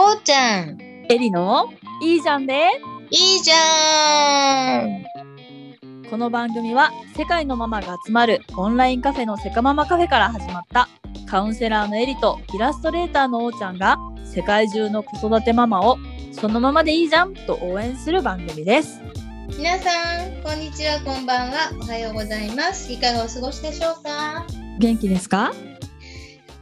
おーちゃん、エリのいいじゃんでいいじゃん。この番組は世界のママが集まるオンラインカフェのセカママカフェから始まったカウンセラーのエリとイラストレーターのおーちゃんが世界中の子育てママをそのままでいいじゃんと応援する番組です。皆さん、こんにちは、こんばんは。おはようございます。いかがお過ごしでしょうか？元気ですか？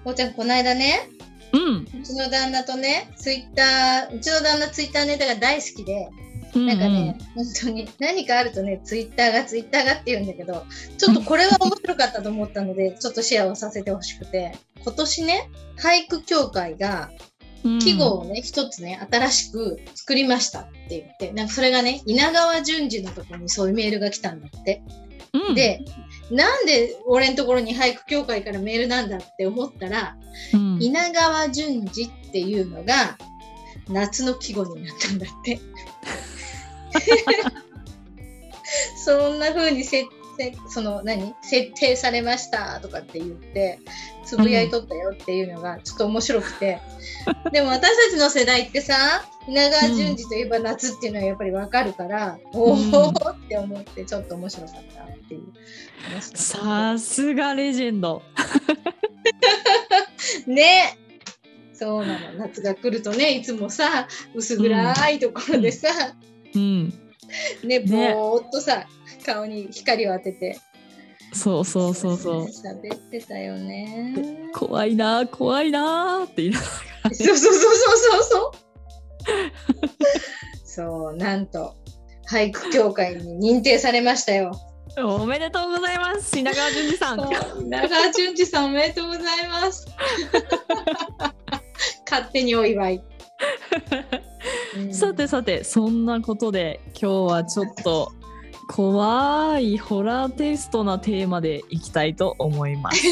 おーちゃん、この間ね、うん。うちの旦那とね、ツイッター、うちの旦那ツイッターネタが大好きで、うんなんかね、本当に何かあるとね、ツイッターがツイッターがって言うんだけど、ちょっとこれは面白かったと思ったので、ちょっとシェアをさせてほしくて、今年ね、俳句協会がうん季語をね、一つね、新しく作りましたって言って、なんかそれがね、稲川淳二のところにそういうメールが来たんだって。うん、で、なんで俺のところに俳句協会からメールなんだって思ったら、うん、稲川淳二っていうのが夏の季語になったんだって。そんな風に設定、その何？設定されましたとかって言って、つぶやいとったよっていうのがちょっと面白くて。でも私たちの世代ってさ、稲川淳二といえば夏っていうのはやっぱりわかるから、おおって思ってちょっと面白かったっていう話さすがレジェンド。ね。そうなの。夏が来るとねいつもさ薄暗いところでさ、うん。ねね。ぼーっとさ顔に光を当てて。そうそうそうそう。喋ってたよね。怖いな怖いなって言いながら。ねそうそうそうそうそうそう。そうなんと俳句協会に認定されましたよおめでとうございます。品川淳二さん。そう長淳二さんおめでとうございます。勝手にお祝い、うん。さてさてそんなことで今日はちょっと怖いホラーテイストなテーマでいきたいと思います。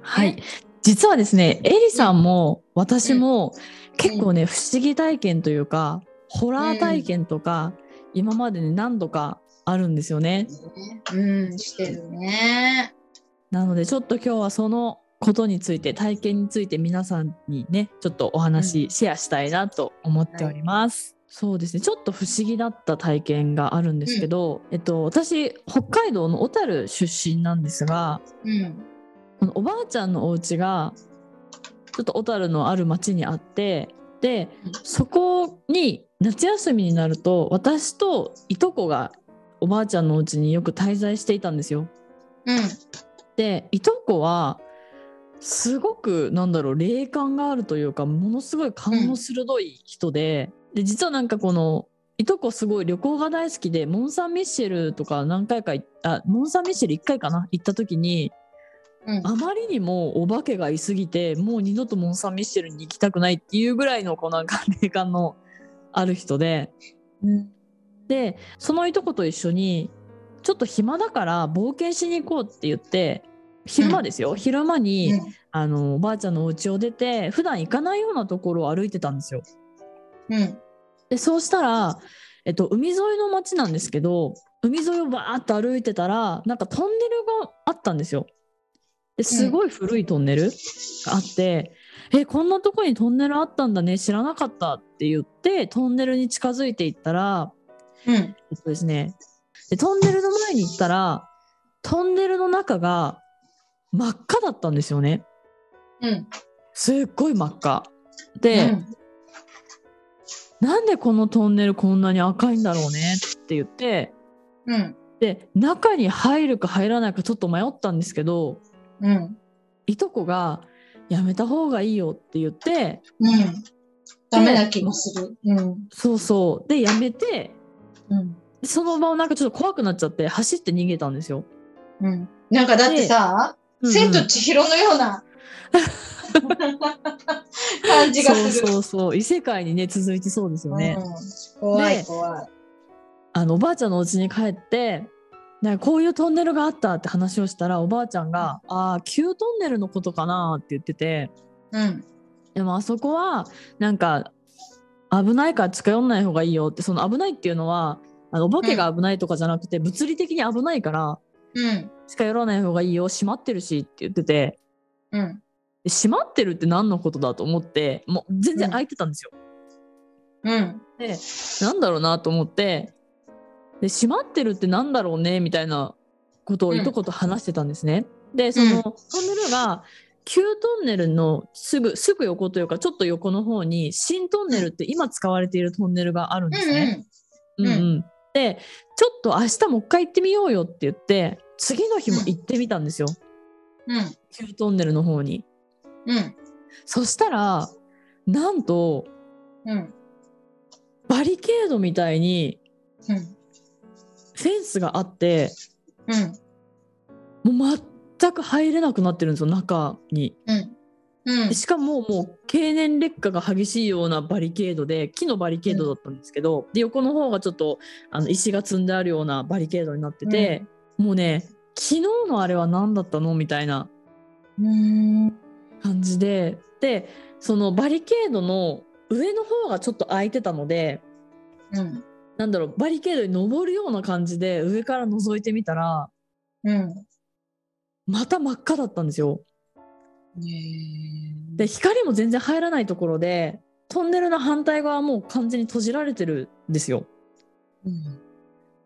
はい。実はですねエリさんも私も結構ね不思議体験というかホラー体験とか今までに何度かあるんですよね。うんしてるね。なのでちょっと今日はそのことについて体験について皆さんにねちょっとお話、うん。シェアしたいなと思っております。そうですね。ちょっと不思議だった体験があるんですけど、えっと、私北海道の小樽出身なんですがうん。あのおばあちゃんのお家がちょっと小樽のある町にあってでうんそこに夏休みになると私といとこがおばあちゃんのお家によく滞在していたんですよ。うんでいとこはすごくなんだろう霊感があるというかものすごい勘の鋭い人で,、で実はなんかこのいとこすごい旅行が大好きでモン・サン・ミッシェルとか何回か行あモン・サン・ミッシェル1回かな行った時にうん。あまりにもお化けがいすぎてもう二度とモン・サン・ミッシェルに行きたくないっていうぐらいのこうなんか 霊感のある人で。うん。でそのいとこと一緒にちょっと暇だから冒険しに行こうって言って昼間ですよ、昼間に、あのおばあちゃんのお家を出て普段行かないようなところを歩いてたんですよ。うん。でそうしたら、えっと、海沿いの町なんですけど海沿いをバーッと歩いてたらなんかトンネルがあったんですよ。ですごい古いトンネルがあって、えこんなとこにトンネルあったんだね知らなかったって言ってトンネルに近づいていったらうん。えっとですねでトンネルの前に行ったらトンネルの中が真っ赤だったんですよね。うん。すっごい真っ赤。で、なんでこのトンネルこんなに赤いんだろうねって言ってうん。で中に入るか入らないかちょっと迷ったんですけどうん。いとこが「やめた方がいいよ」って言ってうん。ダメな気もする。うん。そうそう。でやめてうん。でその場をなんかちょっと怖くなっちゃって走って逃げたんですよ。うん。なんかだってさ千と千尋のような感じがする。そうそうそう。異世界にね続いてそうですよね。うん。怖いで怖い。あのおばあちゃんのお家に帰ってなんかこういうトンネルがあったって話をしたらおばあちゃんが「ああ旧トンネルのことかな」って言ってて。うん。でもあそこはなんか危ないから近寄んない方がいいよってその危ないっていうのはあのお化けが危ないとかじゃなくて、物理的に危ないからうん。近寄らない方がいいよ閉まってるしって言ってて。うん。で閉まってるって何のことだと思ってもう全然開いてたんですよ。うん。でなんだろうなと思ってで閉まってるってなんだろうねみたいなことをいとこと話してたんですね。でその、うんトンネルが旧トンネルのすぐすぐ横というかちょっと横の方に新トンネルって今使われているトンネルがあるんですね。うんうんうんでちょっと明日もう一回行ってみようよって言って次の日も行ってみたんですよ、うん。旧トンネルの方に。うん。そしたらなんとうん。バリケードみたいにうん。フェンスがあってうん。もう全く入れなくなってるんですよ中に。うん。うんで。しかももう経年劣化が激しいようなバリケードで木のバリケードだったんですけど、で横の方がちょっとあの石が積んであるようなバリケードになってて、もうね昨日のあれは何だったの？みたいなうん。感じででそのバリケードの上の方がちょっと空いてたのでうん。なんだろうバリケードに登るような感じで上から覗いてみたらうん。また真っ赤だったんですよ。で、で光も全然入らないところでトンネルの反対側もう完全に閉じられてるんですよ。うん。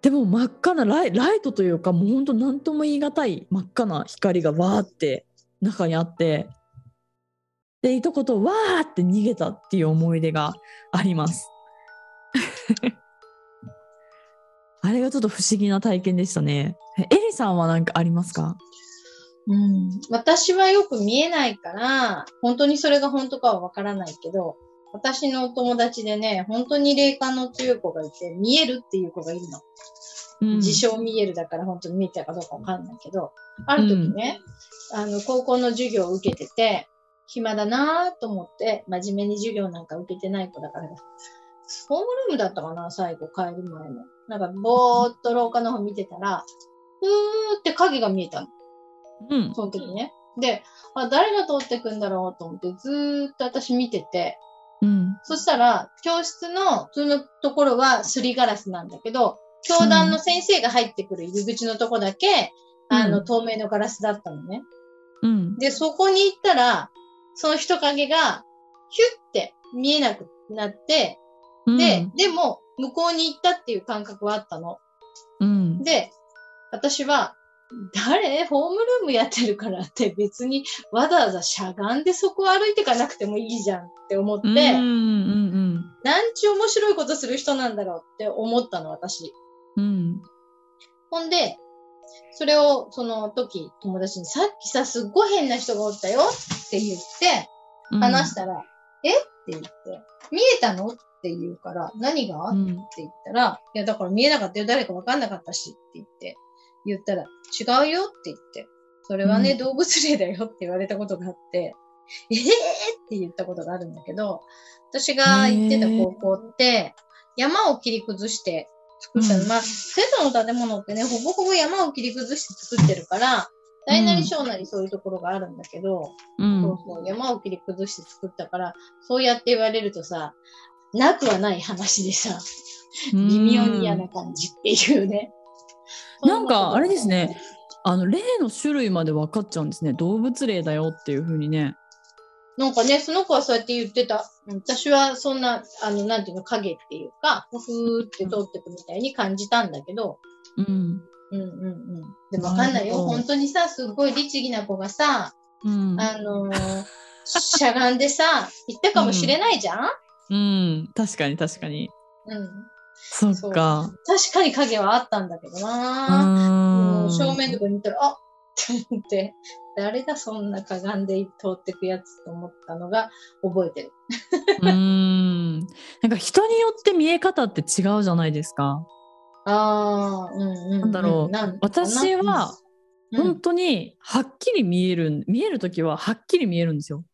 でも真っ赤なライライトというかもうほんと何とも言い難い真っ赤な光がわーって中にあってでいとことわーって逃げたっていう思い出があります。あれがちょっと不思議な体験でしたね。えエリさんは何かありますか？うん、私はよく見えないから、本当にそれが本当かはわからないけど、私のお友達でね、本当に霊感の強い子がいて、見えるっていう子がいるの。うん自称見えるだから本当に見えたかどうかわかんないけど、ある時ね、あの、高校の授業を受けてて、暇だなぁと思って、真面目に授業なんか受けてない子だから、ホームルームだったかな最後帰る前の。なんか、ぼーっと廊下の方見てたら、ふーって影が見えたの。うんその時ね。で、あ、誰が通ってくんだろうと思って、ずーっと私見てて、うんそしたら、教室の普通のところはすりガラスなんだけど、教団の先生が入ってくる入り口のとこだけ、あの、うん透明のガラスだったのね。うんで、そこに行ったら、その人影が、ヒュッて見えなくなって、うんで、でも、向こうに行ったっていう感覚はあったの。うん。で、私は、誰？ホームルームやってるからって別にわざわざしゃがんでそこを歩いていかなくてもいいじゃんって思って、うんうんうんなんち面白いことする人なんだろうって思ったの、私。うん。ほんで、それをその時友達にさっきさ、すっごい変な人がおったよって言って、うん。話したら、え？って言って、見えたの？って言うから、何が、ってうん言ったら、いや、だから見えなかったよ。誰かわかんなかったしって言って、言ったら、違うよって言って、それはね、うん。動物霊だよって言われたことがあって、えー！って言ったことがあるんだけど、私が行ってた高校って、山を切り崩して作ったの。うん。まあ、生徒の建物ってね、ほぼほぼ山を切り崩して作ってるから、大なり小なりそういうところがあるんだけど、うん。そうそう、山を切り崩して作ったから、そうやって言われるとさ、なくはない話でさ、微妙に嫌な感じっていうね。なんかあれですね。あの霊の種類まで分かっちゃうんですね動物霊だよっていう風にねなんかね、その子はそうやって言ってた。うん私はそんな、あの、なんていうの、影っていうか、ふーって通ってくみたいに感じたんだけど、うんうんうんうん。でもわかんないよ。本当にさ、すごい律儀な子がさ、うんあのーしゃがんでさ、行ったかもしれないじゃん、うん？確かに確かに。うん、そっか。確かに影はあったんだけどうな、正面とかに見たら、あっって思って、誰だそんなかがんで通ってくやつと思ったのが覚えてる。うん。なんか人によって見え方って違うじゃないですか。ああ、うんうん、うん。なんだろう。私は、うん。本当にはっきり見える見える時ははっきり見えるんですよ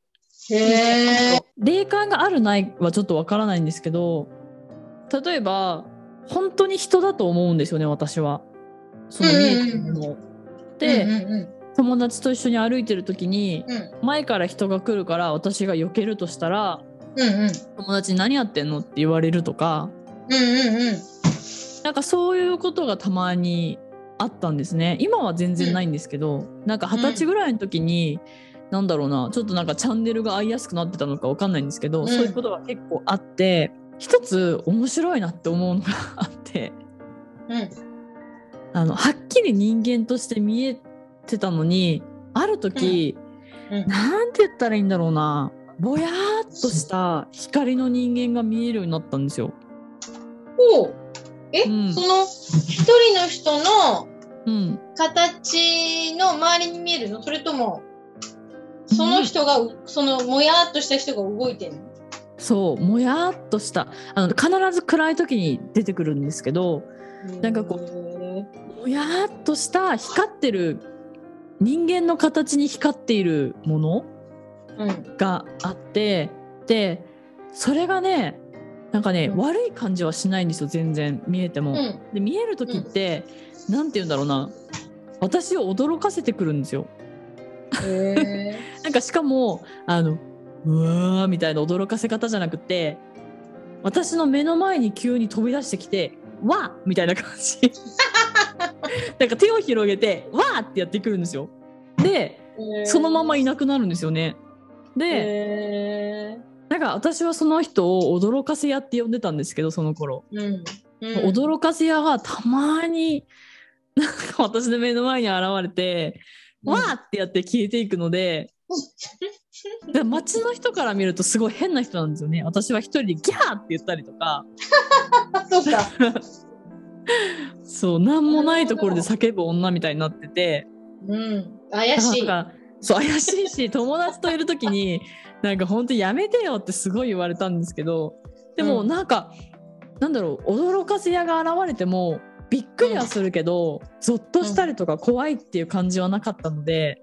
へえ。霊感があるないはちょっとわからないんですけど例えば本当に人だと思うんですよね私は。その見えてるものを。で、うんうんうん。友達と一緒に歩いてる時にうん。前から人が来るから私が避けるとしたらうんうん。友達に何やってんのって言われるとかうんうんうん。なんかそういうことがたまにあったんですね。今は全然ないんですけど、なんか二十歳ぐらいの時になんだろうなちょっとなんかチャンネルが合いやすくなってたのかわかんないんですけど、うんそういうことが結構あって一つ面白いなって思うのがあってうん。あのはっきり人間として見えてたのにある時、うん。なんて言ったらいいんだろうなぼやーっとした光の人間が見えるようになったんですよ。ほう。え、うんその一人の人のうん、形の周りに見えるの？それとも、その人が、そのもやっとした人が動いてるの？そうもやーっとしたあの必ず暗い時に出てくるんですけどなんかこうう。もやーっとした光ってる人間の形に光っているものうん。があってでそれがねなんかね、うん悪い感じはしないんですよ全然見えても。うん。で見える時って、なんて言うんだろうな私を驚かせてくるんですよ。へなんかしかもあのうわーみたいな驚かせ方じゃなくて私の目の前に急に飛び出してきて「わー!」みたいな感じ なんか手を広げて「わー!」ってやってくるんですよでーそのままいなくなるんですよねでへなんか私はその人を驚かせ屋って呼んでたんですけどその頃、ーうん。うん驚かせ屋がたまになんか私の目の前に現れて「わー!」ってやって消えていくのでで街の人から見るとすごい変な人なんですよね。私は一人でギャーって言ったりとか、あ、そうか。そう、なんもないところで叫ぶ女みたいになってて、うん。怪しい。そう、怪しいし、友達といる時に、なんか本当やめてよってすごい言われたんですけど、でもうんなんか、なんだろう、驚かせ屋が現れても、びっくりはするけど、ゾッとしたりとか怖いっていう感じはなかったので、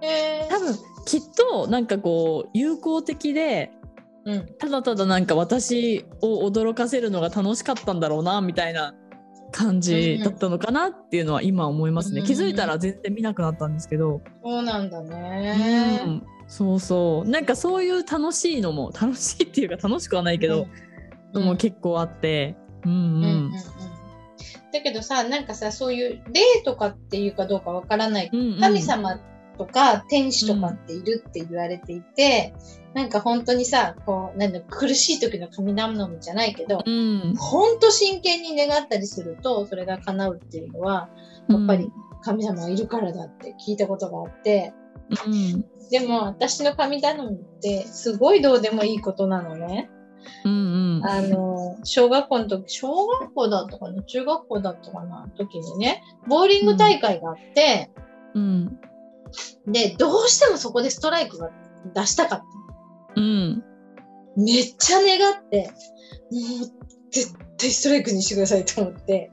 へ多分きっとなんかこう友好的でーうん。ただただなんか私を驚かせるのが楽しかったんだろうなみたいな感じだったのかなっていうのは今思いますね、うん気づいたら全然見なくなったんですけど、そうなんだね。うん。そうそう。なんかそういう楽しいのも楽しいっていうか楽しくはないけど、のも結構あって。うんうん、うんうんうんだけどさ、なんかさ、そういう霊とかっていうかどうかわからない。うんうん。神様とか天使とかっているって言われていて、なんか本当にさ、こう、なんだ苦しい時の神頼みじゃないけど、うん。本当真剣に願ったりすると、それが叶うっていうのは、やっぱり神様がいるからだって聞いたことがあって、うん。でも私の神頼みってすごいどうでもいいことなのね。うんうんあの、小学校の時、小学校だったかな？中学校だったかな？時にね、ボーリング大会があって、うん。で、どうしてもそこでストライクが出したかった。うん。めっちゃ願って、もう絶対ストライクにしてくださいと思って、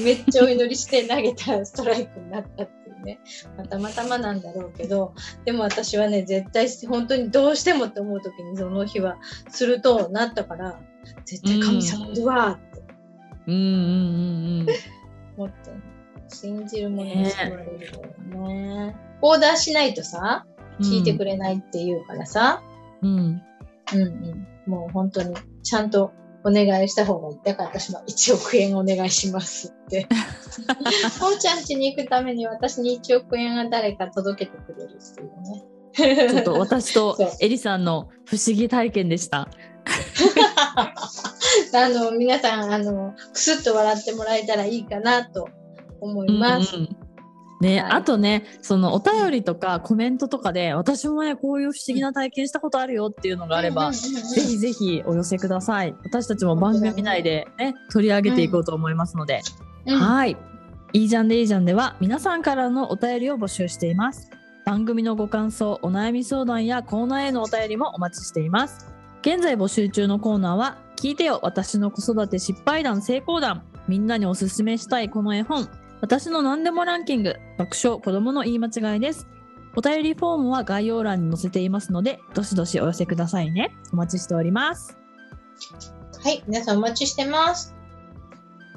めっちゃお祈りして投げたらストライクになったっていうね。まあたまたまなんだろうけど、でも私はね、絶対本当にどうしてもって思う時にその日はするとなったから、絶対神様いるわってうんうんうん思って、信じるものに救われるからね。オーダーしないとさ、聞いてくれないって言うからさ、うんうんうん。もう本当にちゃんとお願いした方がいい。だから私も1億円お願いしますって。こうちゃん家に行くために私に1億円が誰か届けてくれるっていうね。ちょっと私と エリさんの不思議体験でした。あの、皆さん、あの、くすっと笑ってもらえたらいいかなと思います。うんうん。ね、はい。あとねそのお便りとかコメントとかで私もねこういう不思議な体験したことあるよっていうのがあれば、うんうんうんうん。ぜひぜひお寄せください。私たちも番組内でね取り上げていこうと思いますので、うん。はい。いいじゃんでいいじゃんでは皆さんからのお便りを募集しています。番組のご感想お悩み相談やコーナーへのお便りもお待ちしています現在募集中のコーナーは聞いてよ私の子育て失敗談成功談みんなにおすすめしたいこの絵本私の何でもランキング爆笑子供の言い間違いですお便りフォームは概要欄に載せていますのでどしどしお寄せくださいねお待ちしておりますはい、皆さんお待ちしてます。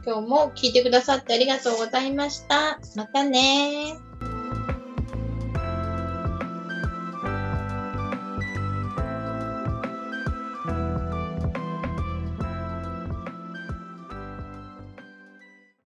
今日も聞いてくださってありがとうございました。またね